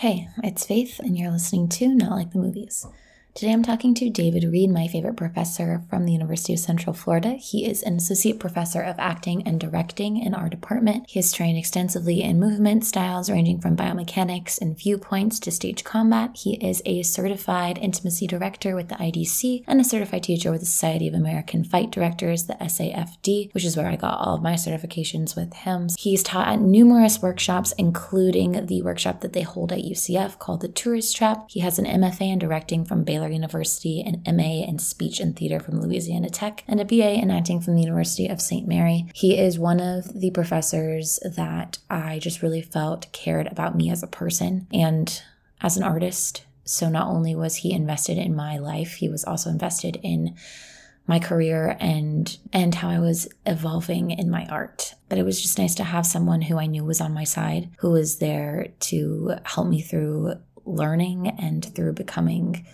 Hey, it's Faith, and you're listening to Not Like the Movies. Today I'm talking to David Reed, my favorite professor from the University of Central Florida. He is an associate professor of acting and directing in our department. He has trained extensively in movement styles ranging from biomechanics and viewpoints to stage combat. He is a certified intimacy director with the IDC and a certified teacher with the Society of American Fight Directors, the SAFD, which is where I got all of my certifications with him. He's taught at numerous workshops, including the workshop that they hold at UCF called the Tourist Trap. He has an MFA in directing from Baylor Baylor University, an MA in Speech and Theater from Louisiana Tech, and a BA in Acting from the University of St. Mary. He is one of the professors that I just really felt cared about me as a person and as an artist. So not only was he invested in my life, he was also invested in my career and and how I was evolving in my art. But it was just nice to have someone who I knew was on my side, who was there to help me through learning and through becoming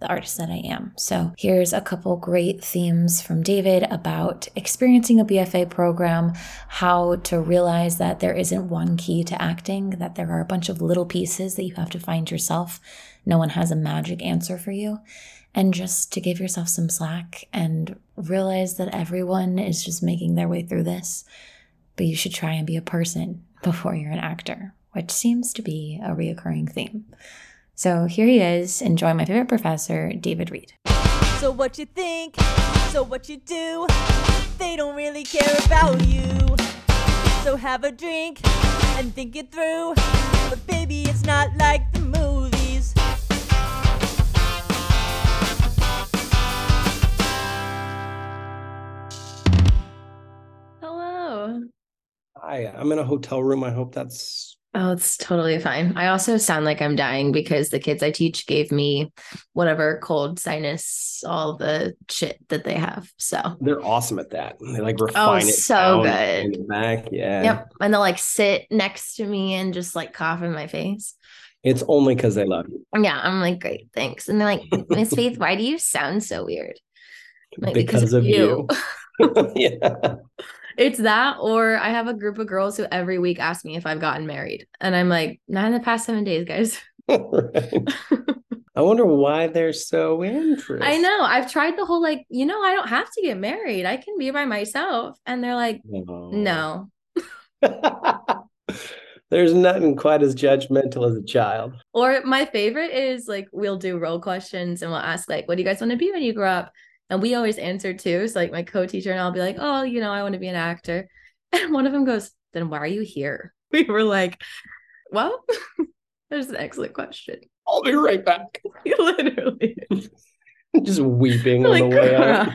the artist that I am. So here's a couple great themes from David about experiencing a BFA program, how to realize that there isn't one key to acting, that there are a bunch of little pieces that you have to find yourself. No one has a magic answer for you. And just to give yourself some slack and realize that everyone is just making their way through this. But you should try and be a person before you're an actor, which seems to be a reoccurring theme. So here he is. Enjoy my favorite professor, David Reed. So what you think? So what you do? They don't really care about you. So have a drink and think it through. But baby, it's not like the movies. Hello. Hi, I'm in a hotel room. I hope that's Oh, it's totally fine. I also sound like I'm dying because the kids I teach gave me whatever cold sinus, all the shit that they have. So they're awesome at that. They like oh, refine oh, it so good. back. Yeah. Yep. And they'll like sit next to me and just like cough in my face. It's only because they love you. Yeah. I'm like, great, thanks. And they're like, Miss Faith, why do you sound so weird? Like, because, because, of you. you. yeah. It's that, or I have a group of girls who every week ask me if I've gotten married. And I'm like, not in the past seven days, guys. I wonder why they're so interested. I know. I've tried the whole like, you know, I don't have to get married. I can be by myself. And they're like, no. no. There's nothing quite as judgmental as a child. Or my favorite is like we'll do role questions and we'll ask like, what do you guys want to be when you grow up? And we always answer too. So like my co-teacher and I'll be like, oh, you know, I want to be an actor. And one of them goes, then why are you here? We were like, well, there's an excellent question. I'll be right back. Literally. just weeping like, on the way out.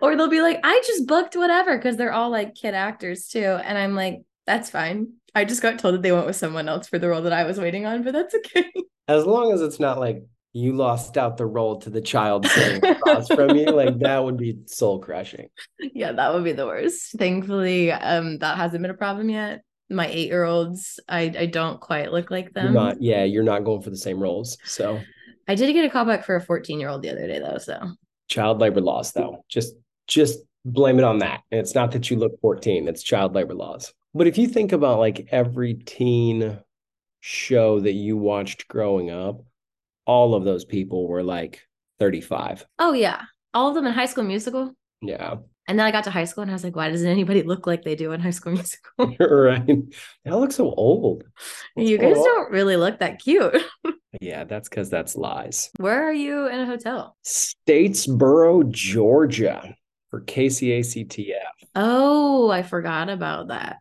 or they'll be like, I just booked whatever because they're all like kid actors too. And I'm like, that's fine. I just got told that they went with someone else for the role that I was waiting on, but that's okay. As long as it's not like you lost out the role to the child sitting across from you like that would be soul crushing yeah that would be the worst. Thankfully um that hasn't been a problem yet. My eight year olds i i don't quite look like them. you're not yeah you're not going for the same roles so. I did get a callback for a 14 year old the other day though so. Child labor laws though. Just just blame it on that. And it's not that you look 14 it's child labor laws. But if you think about like every teen show that you watched growing up all of those people were like 35. Oh yeah. All of them in high school musical. Yeah. And then I got to high school and I was like, why doesn't anybody look like they do in high school musical? right. They all look so old. What's you guys don't really look that cute. yeah, that's because that's lies. Where are you in a hotel? Statesboro, Georgia for KCACTF. Oh, I forgot about that.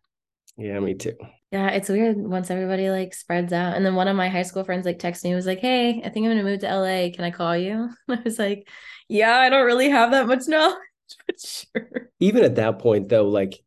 Yeah, me too. Yeah, it's weird once everybody like spreads out. And then one of my high school friends like texted me, was like, Hey, I think I'm gonna move to LA. Can I call you? And I was like, Yeah, I don't really have that much knowledge, but sure. Even at that point though, like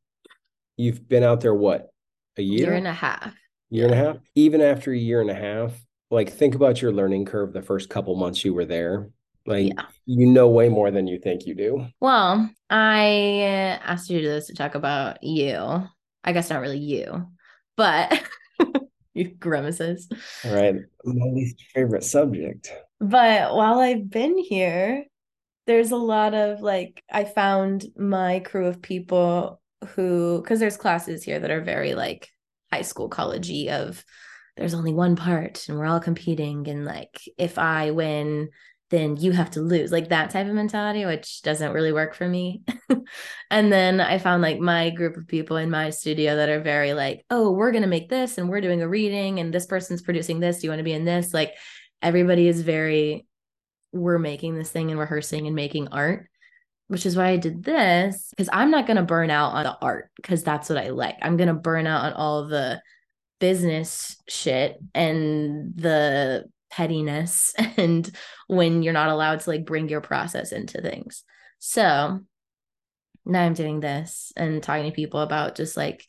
you've been out there what, a year? Year and a half. Year yeah. and a half. Even after a year and a half, like think about your learning curve the first couple months you were there. Like yeah. you know way more than you think you do. Well, I asked you to do this to talk about you. I guess not really you, but you grimaces. All right. My least favorite subject. But while I've been here, there's a lot of like, I found my crew of people who, because there's classes here that are very like high school collegey of there's only one part and we're all competing and like if I win then you have to lose like that type of mentality which doesn't really work for me and then i found like my group of people in my studio that are very like oh we're going to make this and we're doing a reading and this person's producing this do you want to be in this like everybody is very we're making this thing and rehearsing and making art which is why I did this because I'm not going to burn out on the art because that's what I like. I'm going to burn out on all the business shit and the pettiness and when you're not allowed to like bring your process into things. So now I'm doing this and talking to people about just like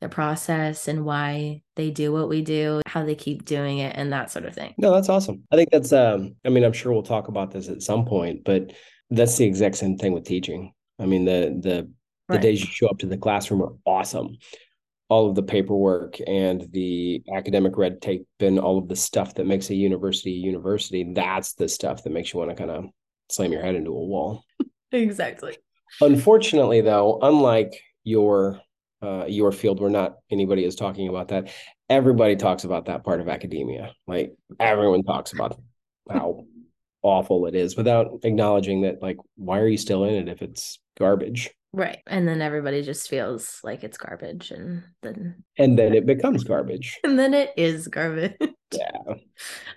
the process and why they do what we do, how they keep doing it, and that sort of thing. No, that's awesome. I think that's um, I mean, I'm sure we'll talk about this at some point, but that's the exact same thing with teaching. I mean, the the the right. days you show up to the classroom are awesome all of the paperwork and the academic red tape and all of the stuff that makes a university a university that's the stuff that makes you want to kind of slam your head into a wall. Exactly. Unfortunately though unlike your uh, your field where not anybody is talking about that everybody talks about that part of academia. Like everyone talks about how awful it is without acknowledging that like why are you still in it if it's garbage Right. And then everybody just feels like it's garbage and then and then it becomes garbage. And then it is garbage. Yeah.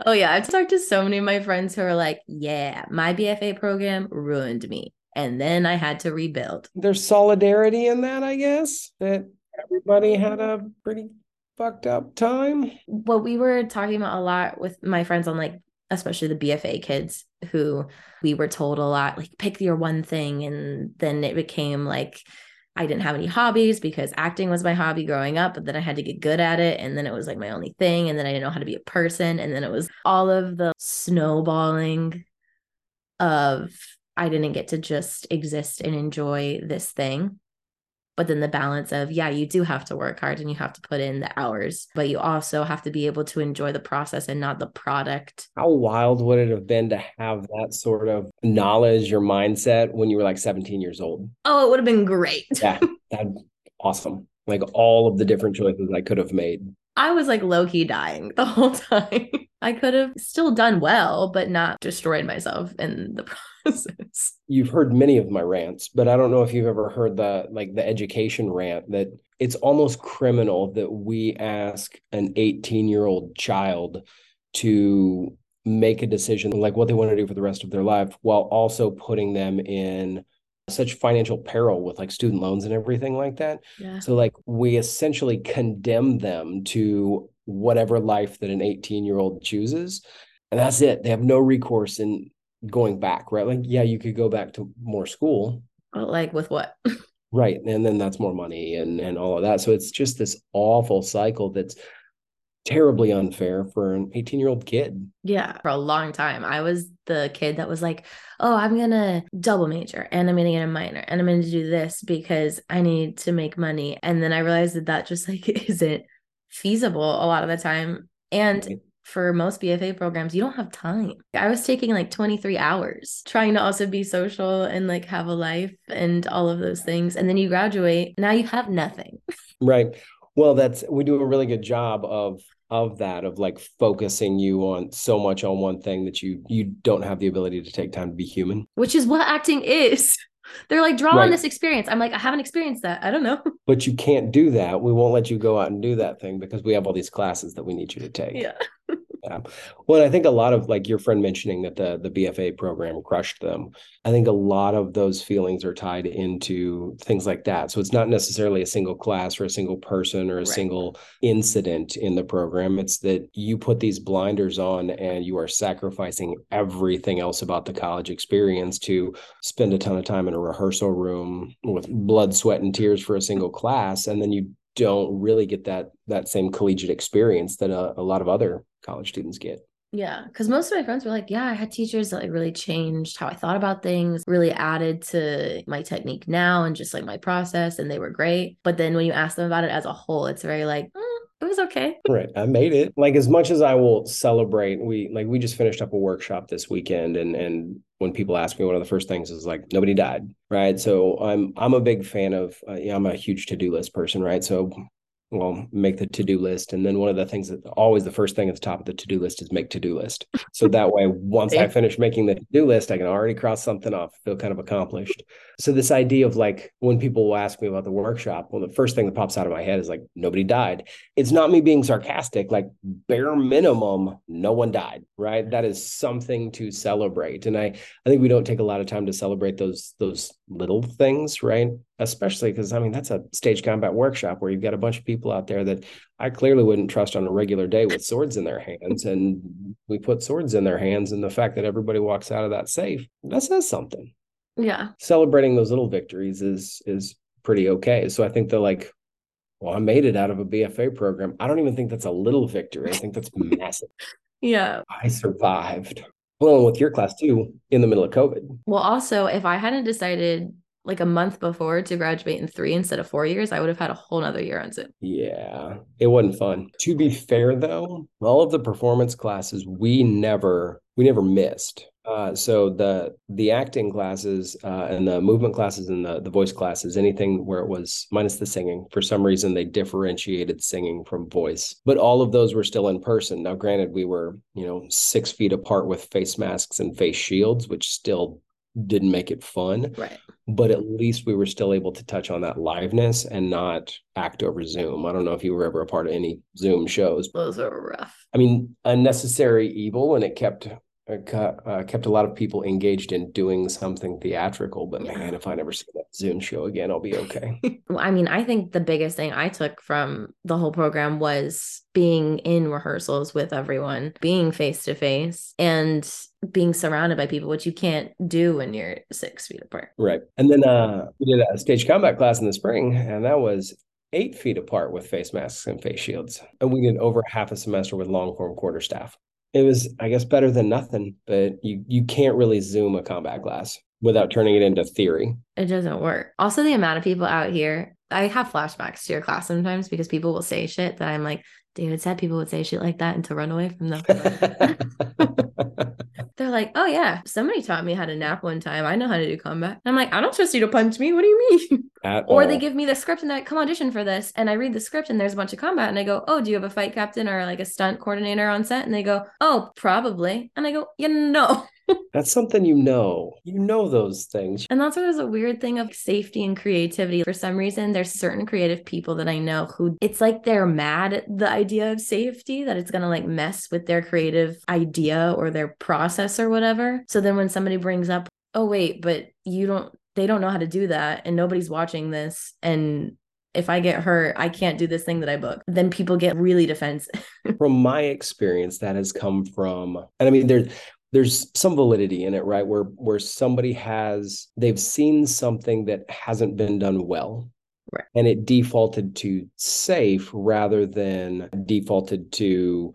Oh yeah, I've talked to so many of my friends who are like, "Yeah, my BFA program ruined me." And then I had to rebuild. There's solidarity in that, I guess. That everybody had a pretty fucked up time. What we were talking about a lot with my friends on like especially the BFA kids who we were told a lot like pick your one thing and then it became like I didn't have any hobbies because acting was my hobby growing up, but then I had to get good at it. And then it was like my only thing. And then I didn't know how to be a person. And then it was all of the snowballing of I didn't get to just exist and enjoy this thing but then the balance of yeah you do have to work hard and you have to put in the hours but you also have to be able to enjoy the process and not the product. How wild would it have been to have that sort of knowledge your mindset when you were like 17 years old? Oh it would have been great. Yeah that awesome. Like all of the different choices i could have made. I was like low key dying the whole time. I could have still done well, but not destroyed myself in the process. You've heard many of my rants, but I don't know if you've ever heard the like the education rant that it's almost criminal that we ask an 18 year old child to make a decision like what they want to do for the rest of their life while also putting them in such financial peril with like student loans and everything like that. Yeah. So like we essentially condemn them to whatever life that an 18 year old chooses. And that's it. They have no recourse in going back, right? Like, yeah, you could go back to more school. But like with what? right. And then that's more money and and all of that. So it's just this awful cycle that's terribly unfair for an 18 year old kid. Yeah, for a long time. I was the kid that was like, oh, I'm going to double major and I'm going to get a minor and I'm going to do this because I need to make money. And then I realized that that just like isn't feasible a lot of the time. And for most BFA programs, you don't have time. I was taking like 23 hours trying to also be social and like have a life and all of those things. And then you graduate, now you have nothing. Right. Well, that's we do a really good job of of that of like focusing you on so much on one thing that you you don't have the ability to take time to be human. Which is what acting is. They're like, draw right. on this experience. I'm like, I haven't experienced that. I don't know. But you can't do that. We won't let you go out and do that thing because we have all these classes that we need you to take. Yeah. Yeah. Well, I think a lot of like your friend mentioning that the the BFA program crushed them. I think a lot of those feelings are tied into things like that. So it's not necessarily a single class or a single person or a right. single incident in the program. It's that you put these blinders on and you are sacrificing everything else about the college experience to spend a ton of time in a rehearsal room with blood, sweat, and tears for a single class. And then you don't really get that that same collegiate experience that a, a lot of other college students get. Yeah, because most of my friends were like, "Yeah, I had teachers that like really changed how I thought about things, really added to my technique now, and just like my process, and they were great." But then when you ask them about it as a whole, it's very like, mm, "It was okay." Right, I made it. Like as much as I will celebrate, we like we just finished up a workshop this weekend, and and when people ask me, one of the first things is like, "Nobody died," right? So I'm I'm a big fan of, uh, yeah, I'm a huge to do list person, right? So well, make the to do list. And then one of the things that always the first thing at the top of the to do list is make to do list. So that way, once I finish making the to do list, I can already cross something off, feel kind of accomplished. So, this idea of like when people will ask me about the workshop, well, the first thing that pops out of my head is like, nobody died. It's not me being sarcastic, like, bare minimum, no one died, right? That is something to celebrate. And I, I think we don't take a lot of time to celebrate those, those little things, right? especially because I mean that's a stage combat workshop where you've got a bunch of people out there that I clearly wouldn't trust on a regular day with swords in their hands, and we put swords in their hands, and the fact that everybody walks out of that safe that says something. Yeah, celebrating those little victories is is pretty okay. So I think they're like, well, I made it out of a BFA program. I don't even think that's a little victory. I think that's massive. Yeah, I survived. Well, with your class too, in the middle of COVID. Well, also, if I hadn't decided like a month before to graduate in three instead of four years, I would have had a whole nother year on Zoom. Yeah, it wasn't fun. To be fair though, all of the performance classes we never we never missed. Uh, so the the acting classes uh, and the movement classes and the the voice classes, anything where it was minus the singing, for some reason they differentiated singing from voice. But all of those were still in person. Now, granted, we were you know six feet apart with face masks and face shields, which still didn't make it fun. Right. But at least we were still able to touch on that liveness and not act over Zoom. I don't know if you were ever a part of any Zoom shows. Those are rough. I mean, unnecessary evil, and it kept uh, kept a lot of people engaged in doing something theatrical. But yeah. man, if I never see that Zoom show again, I'll be okay. well, I mean, I think the biggest thing I took from the whole program was being in rehearsals with everyone, being face to face, and being surrounded by people, which you can't do when you're six feet apart. Right. And then uh, we did a stage combat class in the spring, and that was eight feet apart with face masks and face shields. And we did over half a semester with long form quarter staff it was i guess better than nothing but you you can't really zoom a combat class without turning it into theory. It doesn't work. Also the amount of people out here i have flashbacks to your class sometimes because people will say shit that i'm like david said people would say shit like that and to run away from them they're like oh yeah somebody taught me how to knap one time. I know how to do combat. I'm like i don't trust you to punch me. What do you mean? At or all. they give me the script and they come audition for this. And i read the script and there's a bunch of combat and i go oh do you have a fight captain or like a stunt coordinator on set? And they go oh probably. And i go you know that's something you know you know those things and that's where there's a weird thing of safety and creativity for some reason there's certain creative people that i know who it's like they're mad at the idea of safety that it's going to like mess with their creative idea or their process or whatever so then when somebody brings up oh wait but you don't they don't know how to do that and nobody's watching this and if I get hurt, I can't do this thing that I booked. Then people get really defensive. from my experience, that has come from, and I mean, there's there's some validity in it, right? Where where somebody has they've seen something that hasn't been done well, right. and it defaulted to safe rather than defaulted to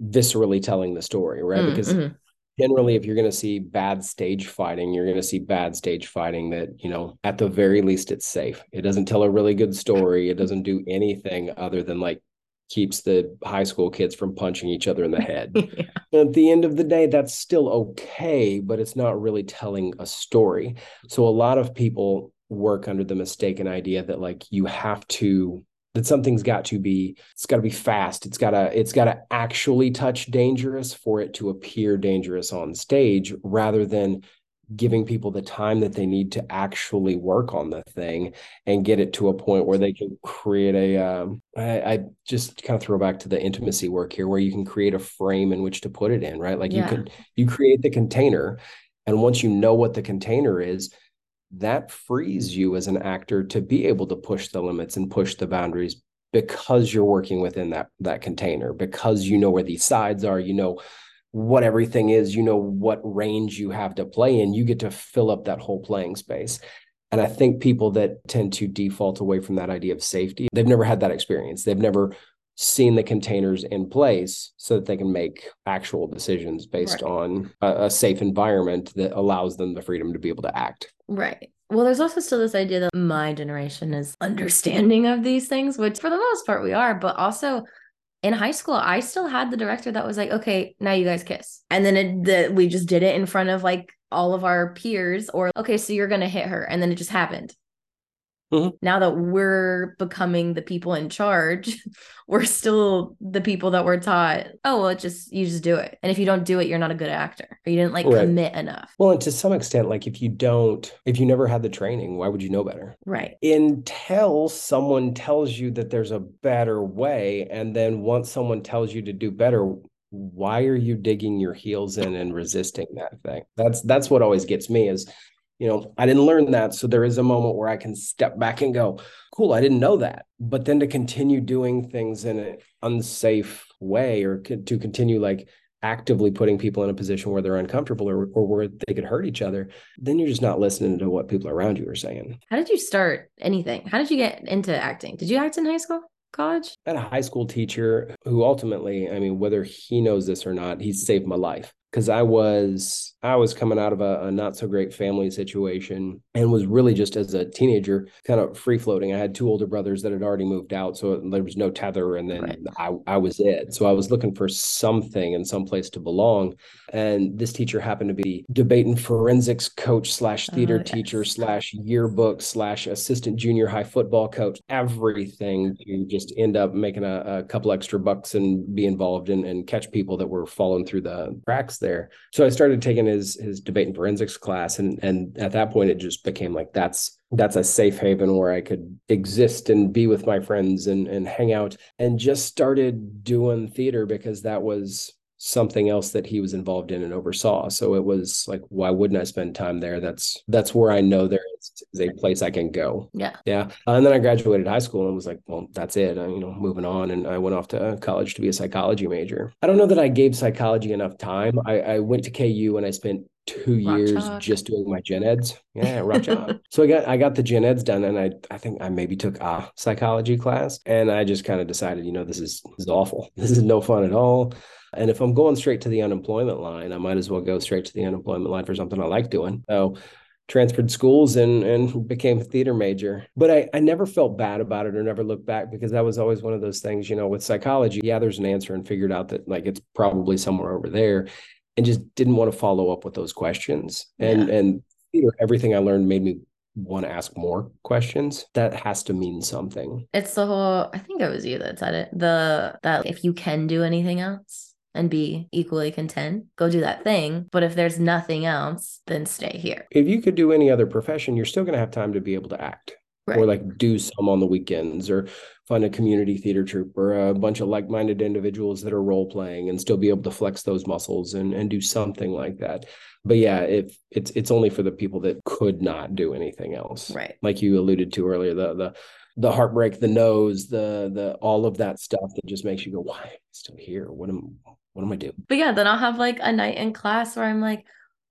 viscerally telling the story, right? Mm, because mm-hmm generally if you're going to see bad stage fighting you're going to see bad stage fighting that you know at the very least it's safe it doesn't tell a really good story it doesn't do anything other than like keeps the high school kids from punching each other in the head. Yeah. at the end of the day that's still okay but it's not really telling a story. So a lot of people work under the mistaken idea that like you have to that something's got to be it's got to be fast. It's got to it's got to actually touch dangerous for it to appear dangerous on stage rather than giving people the time that they need to actually work on the thing and get it to a point where they can create a. Um, I, I just kind of throw back to the intimacy work here where you can create a frame in which to put it in right like yeah. you could you create the container and once you know what the container is that frees you as an actor to be able to push the limits and push the boundaries because you're working within that that container because you know where these sides are you know what everything is you know what range you have to play in you get to fill up that whole playing space and i think people that tend to default away from that idea of safety they've never had that experience they've never seen the containers in place so that they can make actual decisions based right. on a, a safe environment that allows them the freedom to be able to act Right. Well, there's also still this idea that my generation is understanding of these things, which for the most part we are, but also in high school, I still had the director that was like, okay, now you guys kiss. And then it, the, we just did it in front of like all of our peers, or okay, so you're going to hit her. And then it just happened. Mhm. Now that we're becoming the people in charge, we're still the people that were taught, oh, well, it just, you just do it. And if you don't do it, you're not a good actor or you didn't like Right. commit enough. Well, and to some extent, like if you don't, if you never had the training, why would you know better? Right. Until someone tells you that there's a better way. And then once someone tells you to do better, why are you digging your heels in and resisting that thing? That's that's what always gets me is, you know, I didn't learn that. So there is a moment where I can step back and go, cool, I didn't know that. But then to continue doing things in an unsafe way or to continue like actively putting people in a position where they're uncomfortable or, or where they could hurt each other, then you're just not listening to what people around you are saying. How did you start anything? How did you get into acting? Did you act in high school, college? I had a high school teacher who ultimately, I mean, whether he knows this or not, he saved my life because I was I was coming out of a, a not so great family situation and was really just as a teenager kind of free floating. I had two older brothers that had already moved out, so there was no tether, and then Right. I I was it. So I was looking for something and some place to belong. And this teacher happened to be debate and forensics coach slash theater Oh, teacher slash yearbook slash assistant junior high football coach, everything to just end up making a, a couple extra bucks and be involved in and catch people that were falling through the cracks there. So I started taking his his debate and forensics class, and and at that point it just became like that's that's a safe haven where I could exist and be with my friends and and hang out, and just started doing theater because that was something else that he was involved in and oversaw. So it was like, why wouldn't I spend time there? That's that's where I know there is, is a place I can go. Yeah. Yeah. Uh, and then I graduated high school and was like, well, that's it. Uh, you know, moving on. And I went off to college to be a psychology major. I don't know that I gave psychology enough time. I, I went to KU and I spent two Rock years chalk. just doing my gen eds. Yeah, rock chalk. so I got I got the gen eds done and I I think I maybe took a psychology class and I just kind of decided, you know, this is this is awful. This is no fun at all. And if I'm going straight to the unemployment line, I might as well go straight to the unemployment line for something I like doing. So transferred schools and and became a theater major. But I, I never felt bad about it or never looked back because that was always one of those things, you know, with psychology, yeah, there's an answer and figured out that like it's probably somewhere over there and just didn't want to follow up with those questions. And Yeah. and theater, everything I learned made me want to ask more questions. That has to mean something. It's the whole, I think it was you that said it. The that if you can do anything else and be equally content, go do that thing. But if there's nothing else, then stay here. If you could do any other profession, you're still going to have time to be able to act. or like do some on the weekends or find a community theater troupe or a bunch of like-minded individuals that are role playing and still be able to flex those muscles and and do something like that but yeah if it's it's only for the people that could not do anything else right. like you alluded to earlier the the the heartbreak the nose the the all of that stuff that just makes you go why am i still here what am what am i doing But yeah, then I'll have like a night in class where I'm like,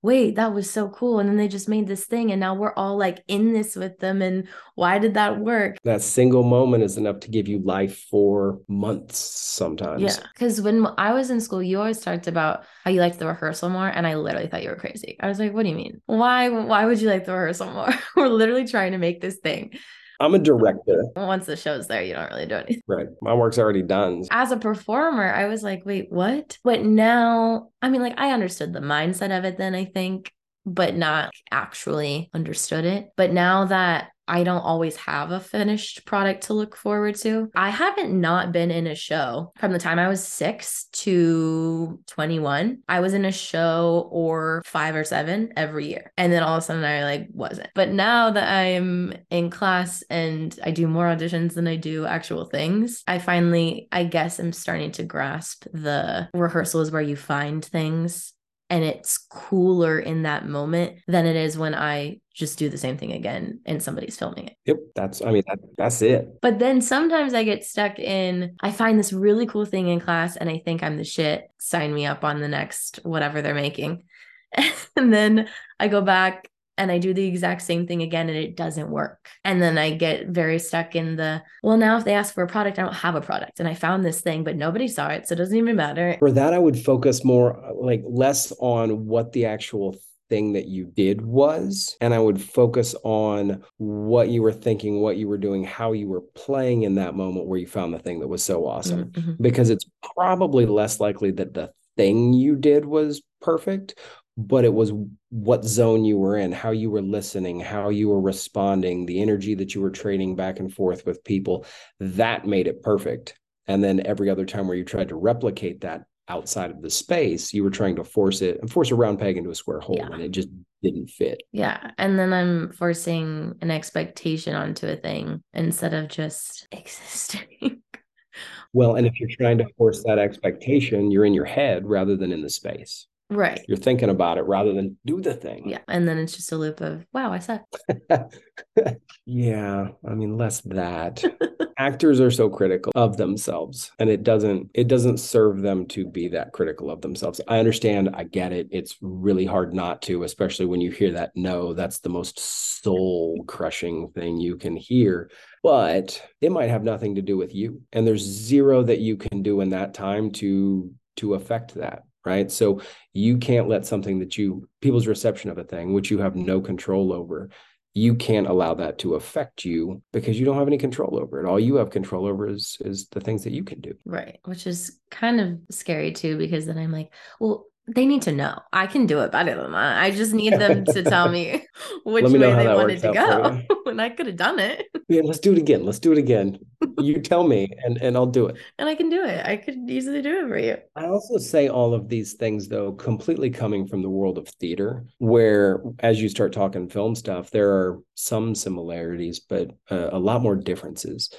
wait, that was so cool. And then they just made this thing and now we're all like in this with them. And why did that work? that single moment is enough to give you life for months sometimes Yeah. Because when I was in school, you always talked about how you liked the rehearsal more. And I literally thought you were crazy. I was like, what do you mean? Why why would you like the rehearsal more? we're literally trying to make this thing. I'm a director Once the show's there, you don't really do anything. right my work's already done As a performer, I was like, wait, what? But now, I mean, like I understood the mindset of it then, I think, but not actually understood it. But now that I don't always have a finished product to look forward to. I haven't not been in a show from the time I was six to 21. I was in a show or five or seven every year. And then all of a sudden I like wasn't. But now that I'm in class and I do more auditions than I do actual things, I finally, I guess, I'm starting to grasp the rehearsal is where you find things and it's cooler in that moment than it is when I just do the same thing again and somebody's filming it. Yep, that's I mean that, that's it. But then sometimes I get stuck in I find this really cool thing in class and I think I'm the shit. Sign me up on the next whatever they're making. and then I go back and I do the exact same thing again and it doesn't work. And then I get very stuck in the well now if they ask for a product I don't have a product and I found this thing but nobody saw it so it doesn't even matter. For that I would focus more like less on what the actual thing that you did was and I would focus on what you were thinking, what you were doing, how you were playing in that moment where you found the thing that was so awesome. Mhm. Because it's probably less likely that the thing you did was perfect, but it was what zone you were in, how you were listening, how you were responding, the energy that you were trading back and forth with people. That made it perfect. And then every other time where you tried to replicate that outside of the space, you were trying to force it and force a round peg into a square hole, Yeah. and it just didn't fit. Yeah. And then I'm forcing an expectation onto a thing instead of just existing. Well, and if you're trying to force that expectation, you're in your head rather than in the space. Right. You're thinking about it rather than do the thing. Yeah. And then it's just a loop of, wow, I suck. yeah, I mean less that. Actors are so critical of themselves and it doesn't it doesn't serve them to be that critical of themselves. I understand, I get it. It's really hard not to, especially when you hear that no, that's the most soul crushing thing you can hear. But it might have nothing to do with you. And there's zero that you can do in that time to to affect that right so you can't let something that you people's reception of a thing which you have no control over you can't allow that to affect you because you don't have any control over it all you have control over is is the things that you can do Right. Which is kind of scary too, because then I'm like, well, they need to know I can do it better than that. I just need them to tell me which me way they wanted to go. and I could have done it. yeah let's do it again let's do it again you tell me and and i'll do it And I can do it. I could easily do it for you. I also say all of these things, though, completely coming from the world of theater, where as you start talking film stuff, there are some similarities, but uh, a lot more differences.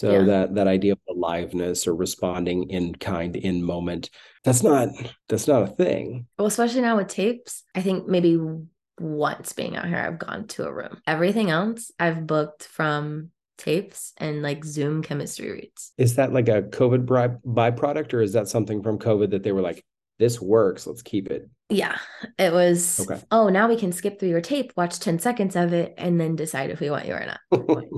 So Yeah. that that idea of aliveness or responding in kind, in moment, that's not that's not a thing. Well, especially now with tapes, I think maybe once being out here, I've gone to a room. Everything else I've booked from tapes and like Zoom chemistry reads. Is that like a COVID byproduct, or is that something from COVID that they were like, this works, let's keep it? Yeah, it was. Okay. Oh, now we can skip through your tape, watch 10 seconds of it, and then decide if we want you or not.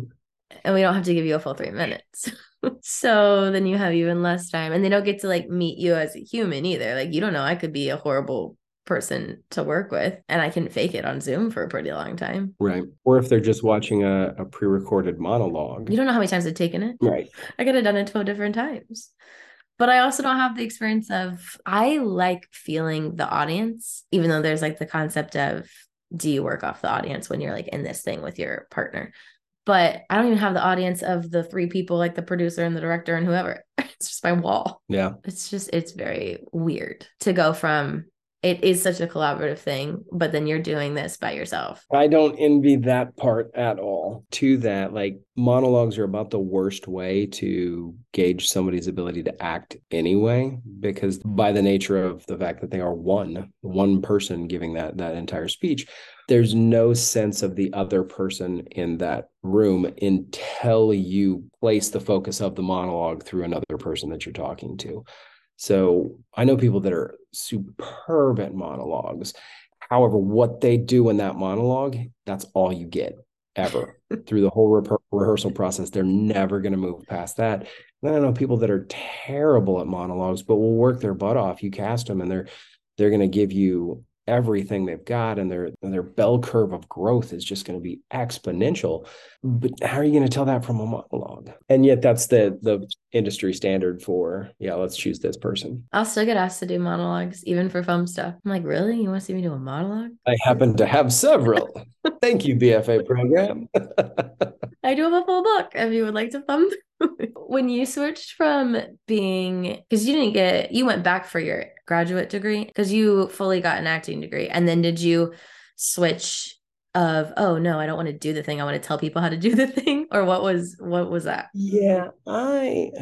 and we don't have to give you a full three minutes. so then you have even less time. And they don't get to like meet you as a human either. Like, you don't know, I could be a horrible person to work with and I can fake it on Zoom for a pretty long time. right. Or if they're just watching a, a pre-recorded monologue. You don't know how many times I've taken it. right. I could have done it 12 different times. But I also don't have the experience of, I like feeling the audience, even though there's like the concept of, do you work off the audience when you're like in this thing with your partner? But I don't even have the audience of the three people, like the producer and the director and whoever. It's just my wall. Yeah. It's just, it's very weird to go from, it is such a collaborative thing, but then you're doing this by yourself. I don't envy that part at all. To that, like monologues are about the worst way to gauge somebody's ability to act anyway, because by the nature of the fact that they are one, one person giving that that entire speech, there's no sense of the other person in that room until you place the focus of the monologue through another person that you're talking to. So I know people that are superb at monologues. However, what they do in that monologue, that's all you get ever through the whole reper- rehearsal process. They're never going to move past that. And I know people that are terrible at monologues, but will work their butt off. You cast them, and they're they're going to give you everything they've got, and their their bell curve of growth is just going to be exponential. But how are you going to tell that from a monologue? And yet, that's the the industry standard for yeah. Let's choose this person. I'll still get asked to do monologues, even for film stuff. I'm like, really? You want to see me do a monologue? I happen to have several. Thank you, BFA program. I do have a full book if you would like to thumb through. When you switched from being, because you didn't get, you went back for your graduate degree, because you fully got an acting degree. And then did you switch of, oh no, I don't want to do the thing. I want to tell people how to do the thing? Or what was, what was that? yeah, I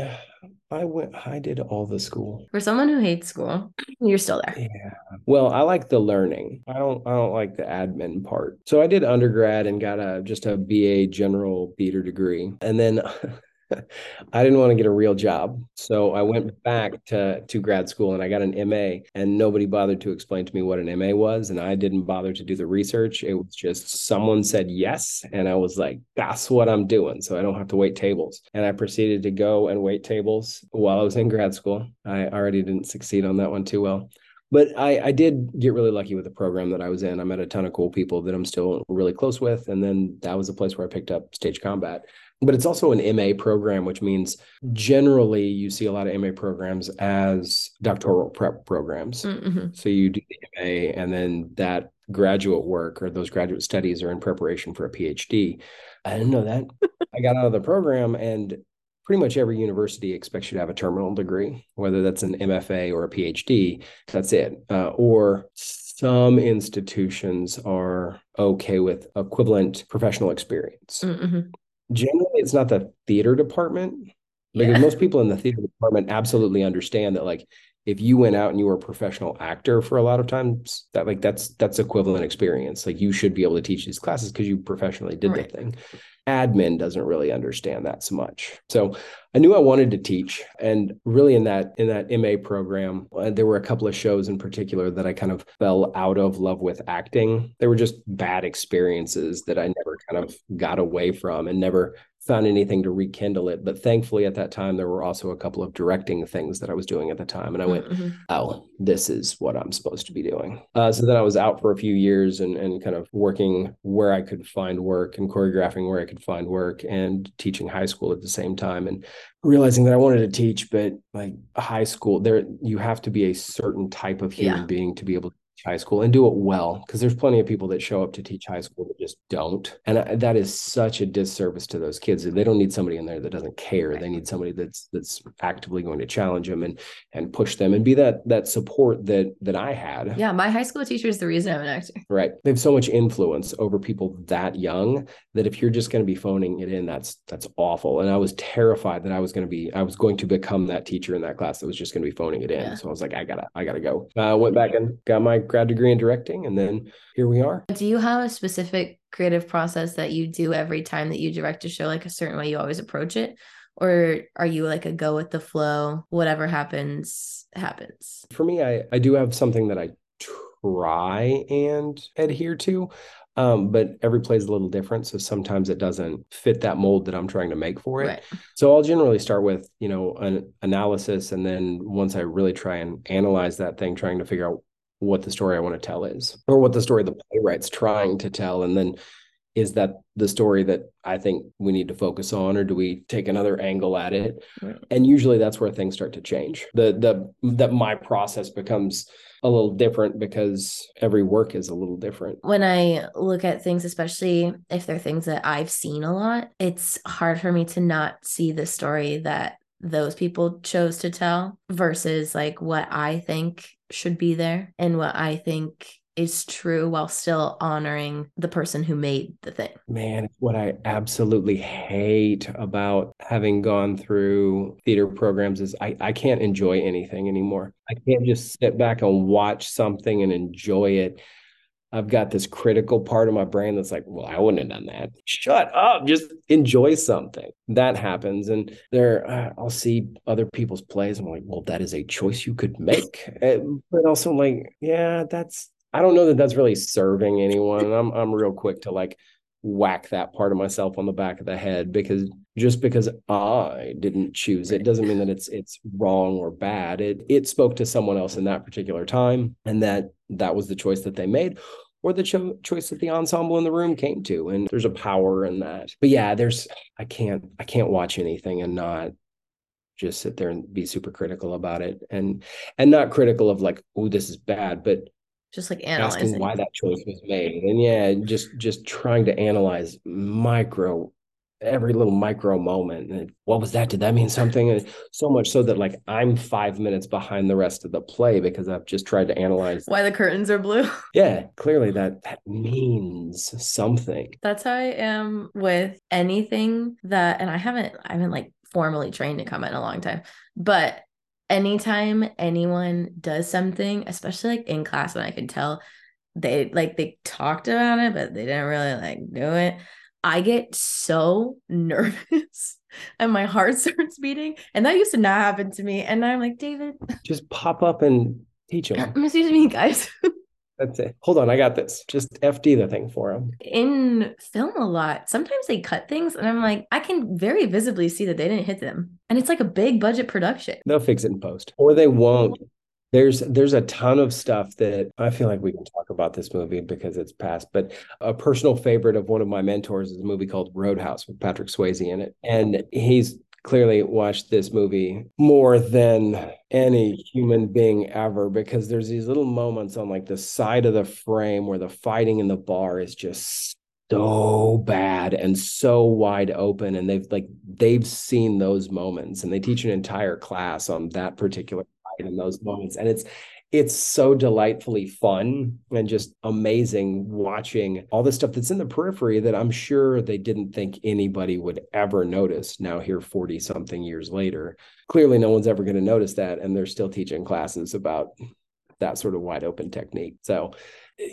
I went I did all the school. For someone who hates school, you're still there. Yeah. Well, I like the learning. I don't I don't like the admin part. So I did undergrad and got a just a BA general beater degree. And then I didn't want to get a real job. So I went back to to grad school and I got an MA and nobody bothered to explain to me what an MA was and I didn't bother to do the research. It was just someone said yes and I was like that's what I'm doing so I don't have to wait tables. And I proceeded to go and wait tables while I was in grad school. I already didn't succeed on that one too well but I, I did get really lucky with the program that I was in. I met a ton of cool people that I'm still really close with. And then that was the place where I picked up stage combat. But it's also an MA program, which means generally you see a lot of MA programs as doctoral prep programs. Mm-hmm. So you do the MA, and then that graduate work or those graduate studies are in preparation for a PhD. I didn't know that. I got out of the program, and pretty much every university expects you to have a terminal degree, whether that's an MFA or a PhD. That's it. Uh, or some institutions are okay with equivalent professional experience. Mm-hmm. Generally, it's not the theater department because Yeah. most people in the theater department absolutely understand that like if you went out and you were a professional actor for a lot of times that like that's that's equivalent experience. Like you should be able to teach these classes because you professionally did Right. the thing. Admin doesn't really understand that so much. So i knew i wanted to teach and really in that in that ma program uh, there were a couple of shows in particular that i kind of fell out of love with acting. They were just bad experiences that i never kind of got away from and never found anything to rekindle it. But thankfully, at that time, there were also a couple of directing things that I was doing at the time. And I went, Mhm. oh, this is what I'm supposed to be doing. Uh, so then I was out for a few years and, and kind of working where I could find work and choreographing where I could find work and teaching high school at the same time. And realizing that I wanted to teach, but like high school, there you have to be a certain type of human Yeah. being to be able to high school and do it well because there's plenty of people that show up to teach high school that just don't. And I, that is such a disservice to those kids they don't need somebody in there that doesn't care. They need somebody that's that's actively going to challenge them and and push them and be that that support that that i had. Yeah, my high school teacher is the reason I'm an actor. right. They have so much influence over people that young that if you're just going to be phoning it in that's that's awful. And i was terrified that i was going to be i was going to become that teacher in that class that was just going to be phoning it in. Yeah. so i was like i gotta i gotta go. Uh, went back and got my grad degree in directing and then here we are Do you have a specific creative process that you do every time that you direct a show, like a certain way you always approach it? Or are you like a go with the flow, whatever happens, happens? for me i i do have something that i try and adhere to um, but every play is a little different so sometimes it doesn't fit that mold that i'm trying to make for it Right. so i'll generally start with you know an analysis and then once i really try and analyze that thing trying to figure out what the story i want to tell is or what the story the playwright's trying to tell. And then is that the story that i think we need to focus on or do we take another angle at it? Right. and usually that's where things start to change. The the that my process becomes a little different because every work is a little different. When I look at things, especially if they're things that I've seen a lot, it's hard for me to not see the story that those people chose to tell versus like what I think should be there and what I think is true while still honoring the person who made the thing. man what i absolutely hate about having gone through theater programs is i i can't enjoy anything anymore i can't just sit back and watch something and enjoy it I've got this critical part of my brain that's like, well, I wouldn't have done that. Shut up. Just enjoy something. That happens. And there, uh, I'll see other people's plays. I'm like, well, that is a choice you could make. Uh, but also, like, yeah, that's, I don't know that that's really serving anyone. I'm, I'm real quick to like whack that part of myself on the back of the head because just because I didn't choose it doesn't mean that it's it's wrong or bad. It it spoke to someone else in that particular time, and that that was the choice that they made, or the cho- choice that the ensemble in the room came to. And there's a power in that. But yeah, there's I can't I can't watch anything and not just sit there and be super critical about it and and not critical of like oh this is bad but Just like asking analyzing. why that choice was made and yeah just just trying to analyze micro every little micro moment and what was that? Did that mean something? And so much so that like i'm five minutes behind the rest of the play because i've just tried to analyze Why the curtains are blue. yeah clearly that that means something. That's how I am with anything that, and I haven't, I haven't like formally trained to come in a long time, but anytime anyone does something, especially like in class when I can tell they like they talked about it, but they didn't really like do it, I get so nervous and my heart starts beating. And that used to not happen to me. And I'm like, David, just pop up and teach them excuse me, guys. that's it hold on i got this just fd the thing for them in film a lot. Sometimes they cut things, and I'm like, I can very visibly see that they didn't hit them. And it's like a big budget production. they'll fix it in post or they won't There's there's a ton of stuff that I feel like we can talk about this movie because it's past. But a personal favorite of one of my mentors is a movie called Roadhouse with Patrick Swayze in it, and he's clearly watched this movie more than any human being ever because there's these little moments on like the side of the frame where the fighting in the bar is just so bad and so wide open and they've like they've seen those moments and they teach an entire class on that particular in those moments and it's it's so delightfully fun and just amazing watching all the stuff that's in the periphery that I'm sure they didn't think anybody would ever notice now here 40 something years later. Clearly no one's ever going to notice that and they're still teaching classes about that sort of wide open technique. So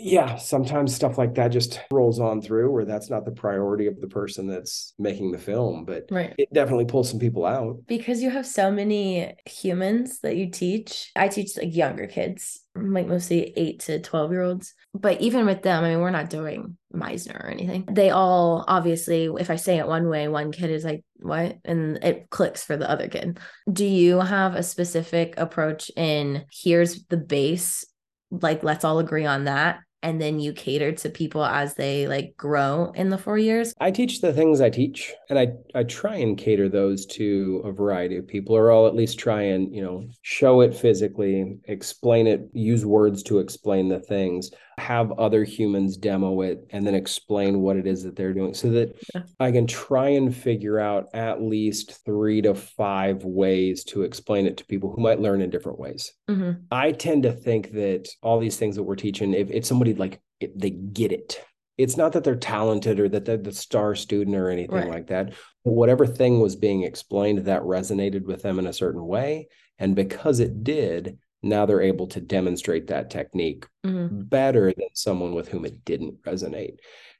yeah, sometimes stuff like that just rolls on through where that's not the priority of the person that's making the film, but Right. it definitely pulls some people out. because you have so many humans that you teach i teach like younger kids like mostly 8 to 12 year olds but even with them i mean we're not doing meisner or anything they all obviously if i say it one way one kid is like what and it clicks for the other kid do you have a specific approach in here's the base like let's all agree on that and then you cater to people as they like grow in the four years? I teach the things I teach, and I I try and cater those to a variety of people, or I'll at least try and you know show it physically, explain it, use words to explain the things, have other humans demo it, and then explain what it is that they're doing, so that Yeah. I can try and figure out at least three to five ways to explain it to people who might learn in different ways. Mhm. I tend to think that all these things that we're teaching, if, if somebody like if they get it, it's not that they're talented or that they're the star student or anything Right. like that. But whatever thing was being explained that resonated with them in a certain way. And because it did, now they're able to demonstrate that technique Mhm. better than someone with whom it didn't resonate.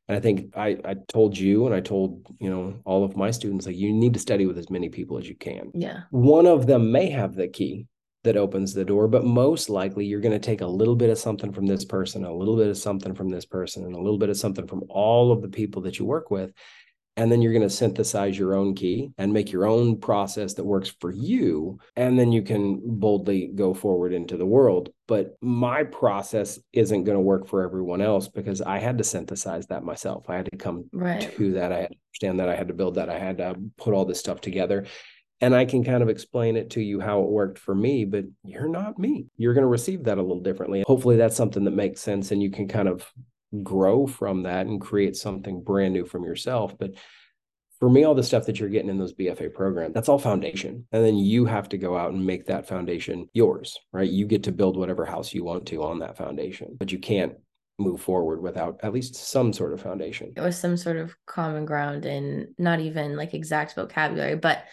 And I think I, I told you and I told, you know, all of my students, like you need to study with as many people as you can yeah one of them may have the key that opens the door, but most likely you're going to take a little bit of something from this person, a little bit of something from this person, and a little bit of something from all of the people that you work with. And then you're going to synthesize your own key and make your own process that works for you. And then you can boldly go forward into the world. But my process isn't going to work for everyone else because I had to synthesize that myself. I had to come right to that. I had to understand that. I had to build that. I had to put all this stuff together. And I can kind of explain it to you how it worked for me, but you're not me. You're going to receive that a little differently. Hopefully, that's something that makes sense and you can kind of grow from that and create something brand new from yourself. But for me, all the stuff that you're getting in those BFA programs, that's all foundation. And then you have to go out and make that foundation yours, right? You get to build whatever house you want to on that foundation, but you can't move forward without at least some sort of foundation. it was some sort of common ground and not even like exact vocabulary but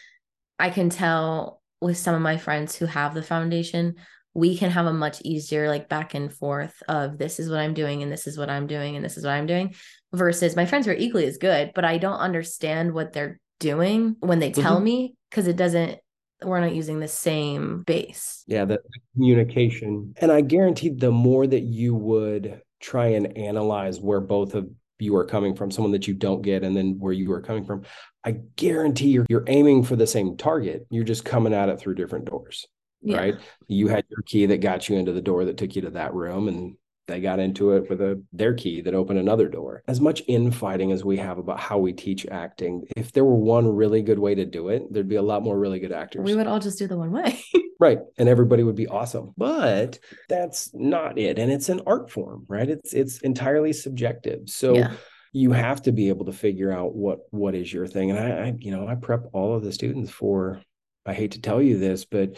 i can tell with some of my friends who have the foundation we can have a much easier like back and forth of this is what i'm doing and this is what i'm doing and this is what i'm doing versus my friends who are equally as good but i don't understand what they're doing when they tell Mhm. me because it doesn't we're not using the same base Yeah, the communication. And I guarantee the more that you would try and analyze where both of you are coming from, someone that you don't get, and then where you are coming from, I guarantee you're you're aiming for the same target. You're just coming at it through different doors, Yeah. right? You had your key that got you into the door that took you to that room, and they got into it with a their key that opened another door. As much infighting as we have about how we teach acting, if there were one really good way to do it, there'd be a lot more really good actors. we would all just do the one way Right. And everybody would be awesome. But that's not it. And it's an art form, right? It's it's entirely subjective. So yeah you have to be able to figure out what what is your thing. And I, I you know, I prep all of the students for I hate to tell you this, but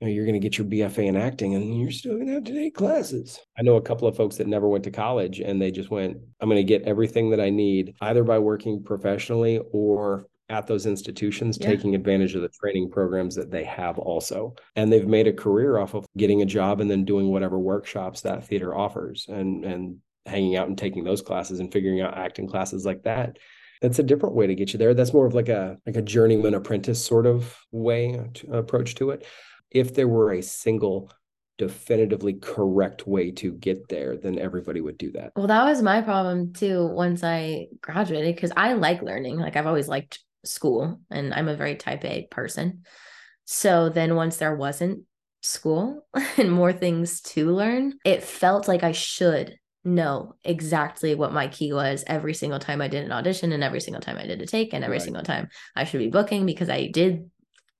you know, you're going to get your BFA in acting and you're still going to have to take classes. I know a couple of folks that never went to college and they just went, I'm going to get everything that I need either by working professionally or at those institutions, Yeah. taking advantage of the training programs that they have also. And they've made a career off of getting a job and then doing whatever workshops that theater offers and, and hanging out and taking those classes and figuring out acting classes like that that's a different way to get you there that's more of like a like a journeyman apprentice sort of way to, approach to it if there were a single definitively correct way to get there then everybody would do that Well, that was my problem too once I graduated because I like learning. Like I've always liked school and I'm a very type A person. So then once there wasn't school and more things to learn, it felt like I should know exactly what my key was every single time I did an audition and every single time I did a take and every Right. single time I should be booking because I did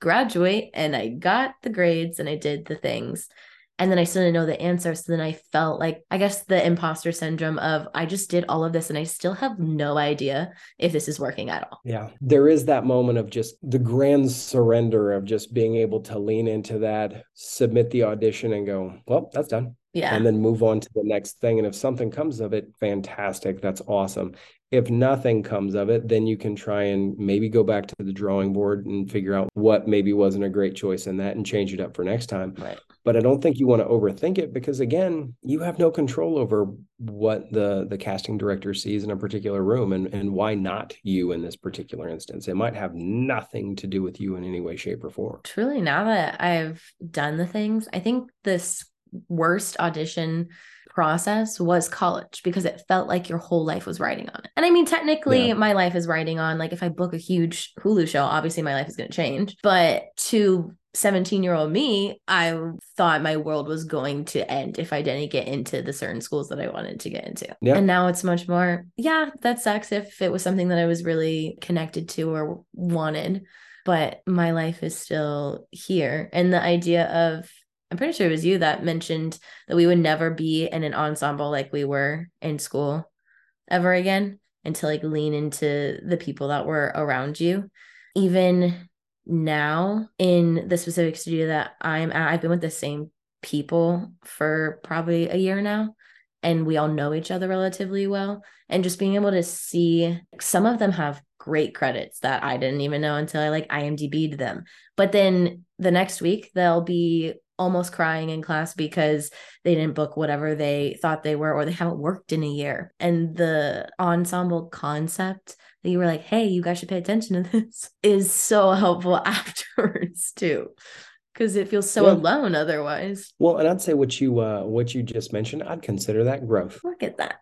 graduate and I got the grades and I did the things. And then I still didn't know the answer. So then I felt like, I guess, the imposter syndrome of I just did all of this and I still have no idea if this is working at all. Yeah. There is that moment of just the grand surrender of just being able to lean into that, submit the audition and go, well, that's done. Yeah. And then move on to the next thing. And if something comes of it, fantastic. That's awesome. If nothing comes of it, then you can try and maybe go back to the drawing board and figure out what maybe wasn't a great choice in that and change it up for next time. right. But I don't think you want to overthink it because again, you have no control over what the the casting director sees in a particular room and and why not you in this particular instance. It might have nothing to do with you in any way, shape, or form. truly now that I've done the things, I think this worst audition process was college because it felt like your whole life was riding on it. And I mean, technically, Yeah. my life is riding on, like, if I book a huge Hulu show, obviously my life is going to change. But to 17 year old me, I thought my world was going to end if I didn't get into the certain schools that I wanted to get into. Yeah. And now it's much more, yeah, that sucks if it was something that I was really connected to or wanted but my life is still here. And the idea of, I'm pretty sure it was you that mentioned that we would never be in an ensemble like we were in school ever again and to like lean into the people that were around you. Even now in the specific studio that I'm at, I've been with the same people for probably a year now. And we all know each other relatively well. And just being able to see some of them have great credits that I didn't even know until I like IMDb'd them. But then the next week they'll be almost crying in class because they didn't book whatever they thought they were or they haven't worked in a year. And the ensemble concept that you were like, hey, you guys should pay attention to this is so helpful afterwards too. Because it feels so Yeah. alone otherwise. Well, and I'd say what you uh what you just mentioned, I'd consider that growth, Look at that.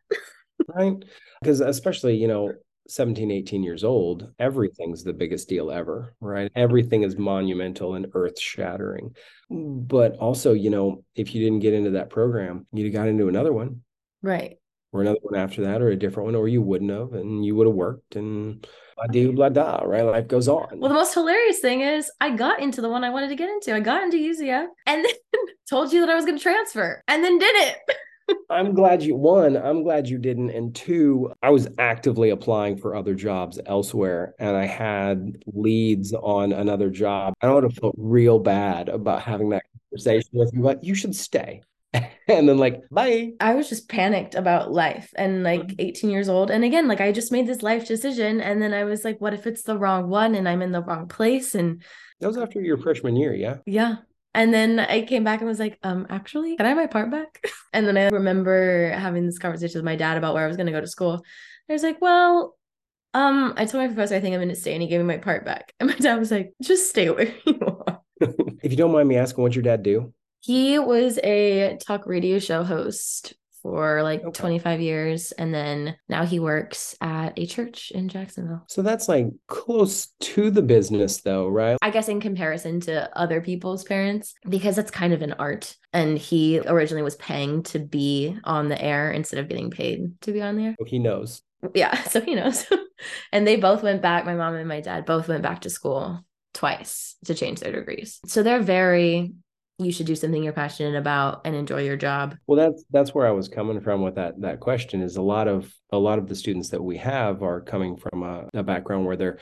right? Because especially, you know, 17, 18 years old, everything's the biggest deal ever, right? Everything is monumental and earth shattering. But also, you know, if you didn't get into that program, you'd have got into another one Right. or another one after that or a different one, or you wouldn't have, and you would have worked and blah de blah da, right? Life goes on. Well, the most hilarious thing is I got into the one I wanted to get into. I got into UCF and then told you that I was going to transfer and then did it. I'm glad you one, I'm glad you didn't. And two, I was actively applying for other jobs elsewhere and I had leads on another job. I would have felt real bad about having that conversation with you, but you should stay. and then like, bye. I was just panicked about life and like Mhm. 18 years old. And again, like I just made this life decision. And then I was like, what if it's the wrong one and I'm in the wrong place? And That was after your freshman year, yeah. yeah. And then I came back and was like, um, actually, can I have my part back? and then I remember having this conversation with my dad about where I was going to go to school. I was like, well, um, I told my professor I think I'm going to stay, and he gave me my part back. And my dad was like, just stay where you are. if you don't mind me asking, what your dad do? He was a talk radio show host for like Okay. 25 years. And then now he works at a church in Jacksonville. So that's like close to the business though, right? I guess in comparison to other people's parents, because that's kind of an art. And he originally was paying to be on the air instead of getting paid to be on the air. Oh, he knows. Yeah. So he knows. and they both went back, my mom and my dad both went back to school twice to change their degrees. So they're very, you should do something you're passionate about and enjoy your job. Well, that's that's where I was coming from with that that question. Is a lot of a lot of the students that we have are coming from a, a background where their,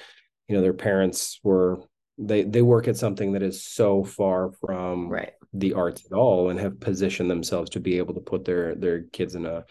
you know, their parents were they they work at something that is so far from Right. the arts at all, and have positioned themselves to be able to put their their kids in a,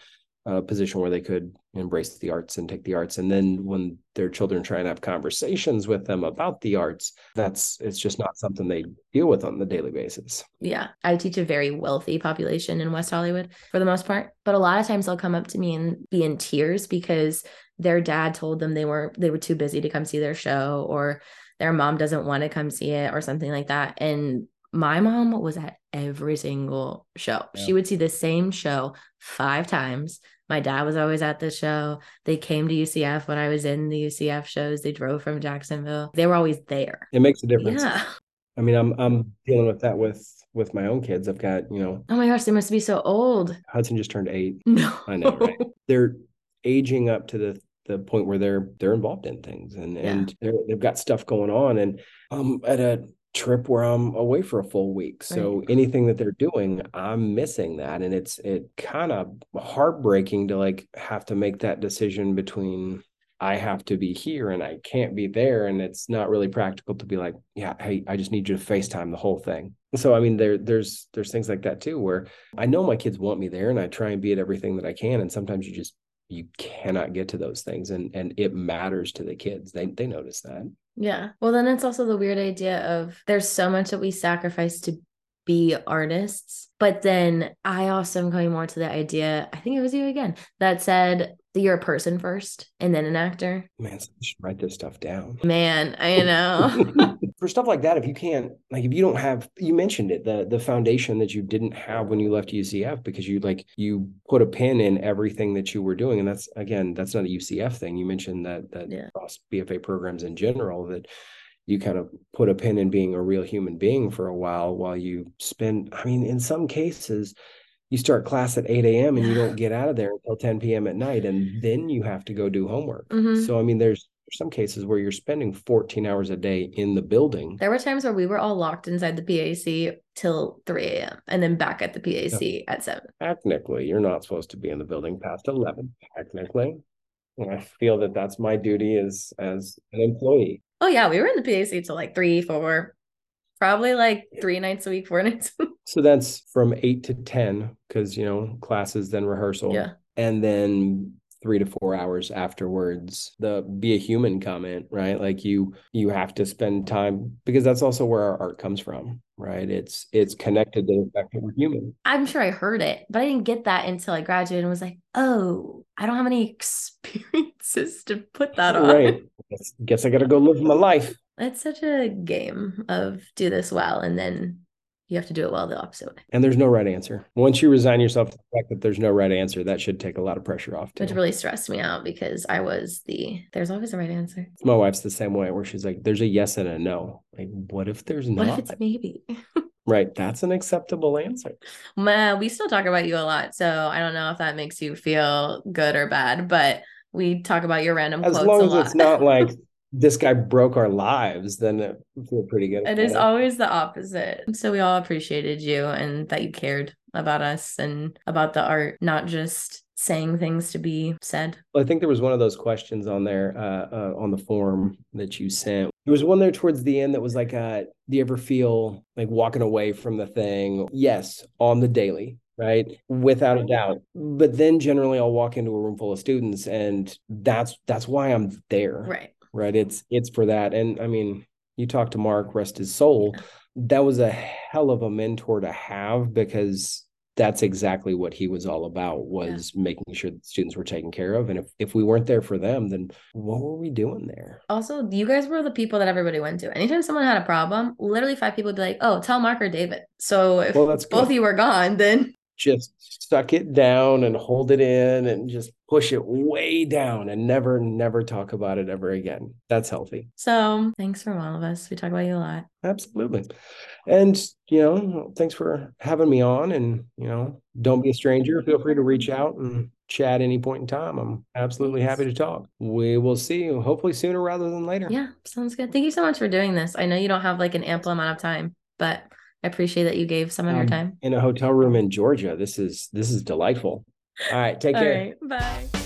a position where they could embrace the arts and take the arts. And then when their children try and have conversations with them about the arts, that's it's just not something they deal with on the daily basis. Yeah. I teach a very wealthy population in West Hollywood for the most part. But a lot of times they'll come up to me and be in tears because their dad told them they were they were too busy to come see their show or their mom doesn't want to come see it or something like that. And my mom was at every single show. Yeah. She would see the same show five times. My dad was always at the show. They came to UCF when I was in the UCF shows. They drove from Jacksonville. They were always there. It makes a difference. Yeah. I mean, I'm I'm dealing with that with with my own kids. I've got, you know, Oh my gosh, they must be so old. Hudson just turned eight. No. I know, right? They're aging up to the the point where they're they're involved in things and Yeah. and they're, they've got stuff going on and I'm at a trip where I'm away for a full week. So anything that they're doing, I'm missing that and it's it kind of heartbreaking to like have to make that decision between I have to be here and I can't be there and it's not really practical to be like, yeah, hey, I just need you to FaceTime the whole thing. So I mean there there's there's things like that too where I know my kids want me there and I try and be at everything that I can and sometimes you just you cannot get to those things and and it matters to the kids. They they notice that. Yeah. Well, then it's also the weird idea of there's so much that we sacrifice to be artists. But then I also am coming more to the idea, I think it was you again, that said that you're a person first and then an actor. Man, so you should write this stuff down. Man, I know. For stuff like that, if you can't, like, if you don't have, you mentioned it, the the foundation that you didn't have when you left UCF because you like you put a pin in everything that you were doing, and that's again, that's not a UCF thing. You mentioned that that Yeah. across BFA programs in general that you kind of put a pin in being a real human being for a while while you spend. I mean, in some cases. You start class at 8 a.m. and you don't get out of there until 10 p.m. at night, and then you have to go do homework. Mhm. So, I mean, there's some cases where you're spending 14 hours a day in the building. there were times where we were all locked inside the PAC till 3 a.m. and then back at the PAC at 7. Technically, you're not supposed to be in the building past 11. Technically, and I feel that that's my duty as as an employee. Oh, yeah. We were in the PAC till like 3, 4, probably like three nights a week, four nights. So that's from eight to 10 because you know classes, then rehearsal, Yeah. and then three to four hours afterwards the be a human comment right? Like you you have to spend time because that's also where our art comes from right? It's it's connected to the fact that we're human. I'm sure I heard it, but I didn't get that until I graduated and was like, oh, I don't have any experiences to put that on. right. Guess, guess i gotta go live my life. It's such a game of do this well and then you have to do it well the opposite way, And there's no right answer. Once you resign yourself to the fact that there's no right answer, that should take a lot of pressure off. Too. which really stressed me out because I was the there's always a right answer. My wife's the same way, where she's like, "There's a yes and a no. Like, what if there's not? What if it's maybe? right? That's an acceptable answer. Ma, we still talk about you a lot, so I don't know if that makes you feel good or bad, but we talk about your random As quotes long a as lot. it's not like this guy broke our lives, then it feel pretty good. It always the opposite. So we all appreciated you and that you cared about us and about the art, not just saying things to be said. Well, I think there was one of those questions on there uh, uh, on the form that you sent. There was one there towards the end that was like, uh, "Do you ever feel like walking away from the thing?" Yes, on the daily, right, without a doubt. But then generally, I'll walk into a room full of students, and that's that's why I'm there, Right. Right? It's it's for that. And I mean, you talk to Mark, rest his soul. That was a hell of a mentor to have because that's exactly what he was all about was making sure that students were taken care of and if, if we weren't there for them then what were we doing there Also, you guys were the people that everybody went to. Anytime someone had a problem, literally five people would be like, oh, tell Mark or David. So if Well, both of you were gone, then just suck it down and hold it in and just push it way down and never never talk about it ever again that's healthy so thanks from all of us. We talk about you a lot. absolutely and you know thanks for having me on and you know don't be a stranger feel free to reach out and chat any point in time i'm absolutely happy to talk we will see you hopefully sooner rather than later Yeah, sounds good. Thank you so much for doing this. I know you don't have like an ample amount of time, but I appreciate that you gave some of your Um, time. in a hotel room in georgia this is this is delightful all right take All care right, bye.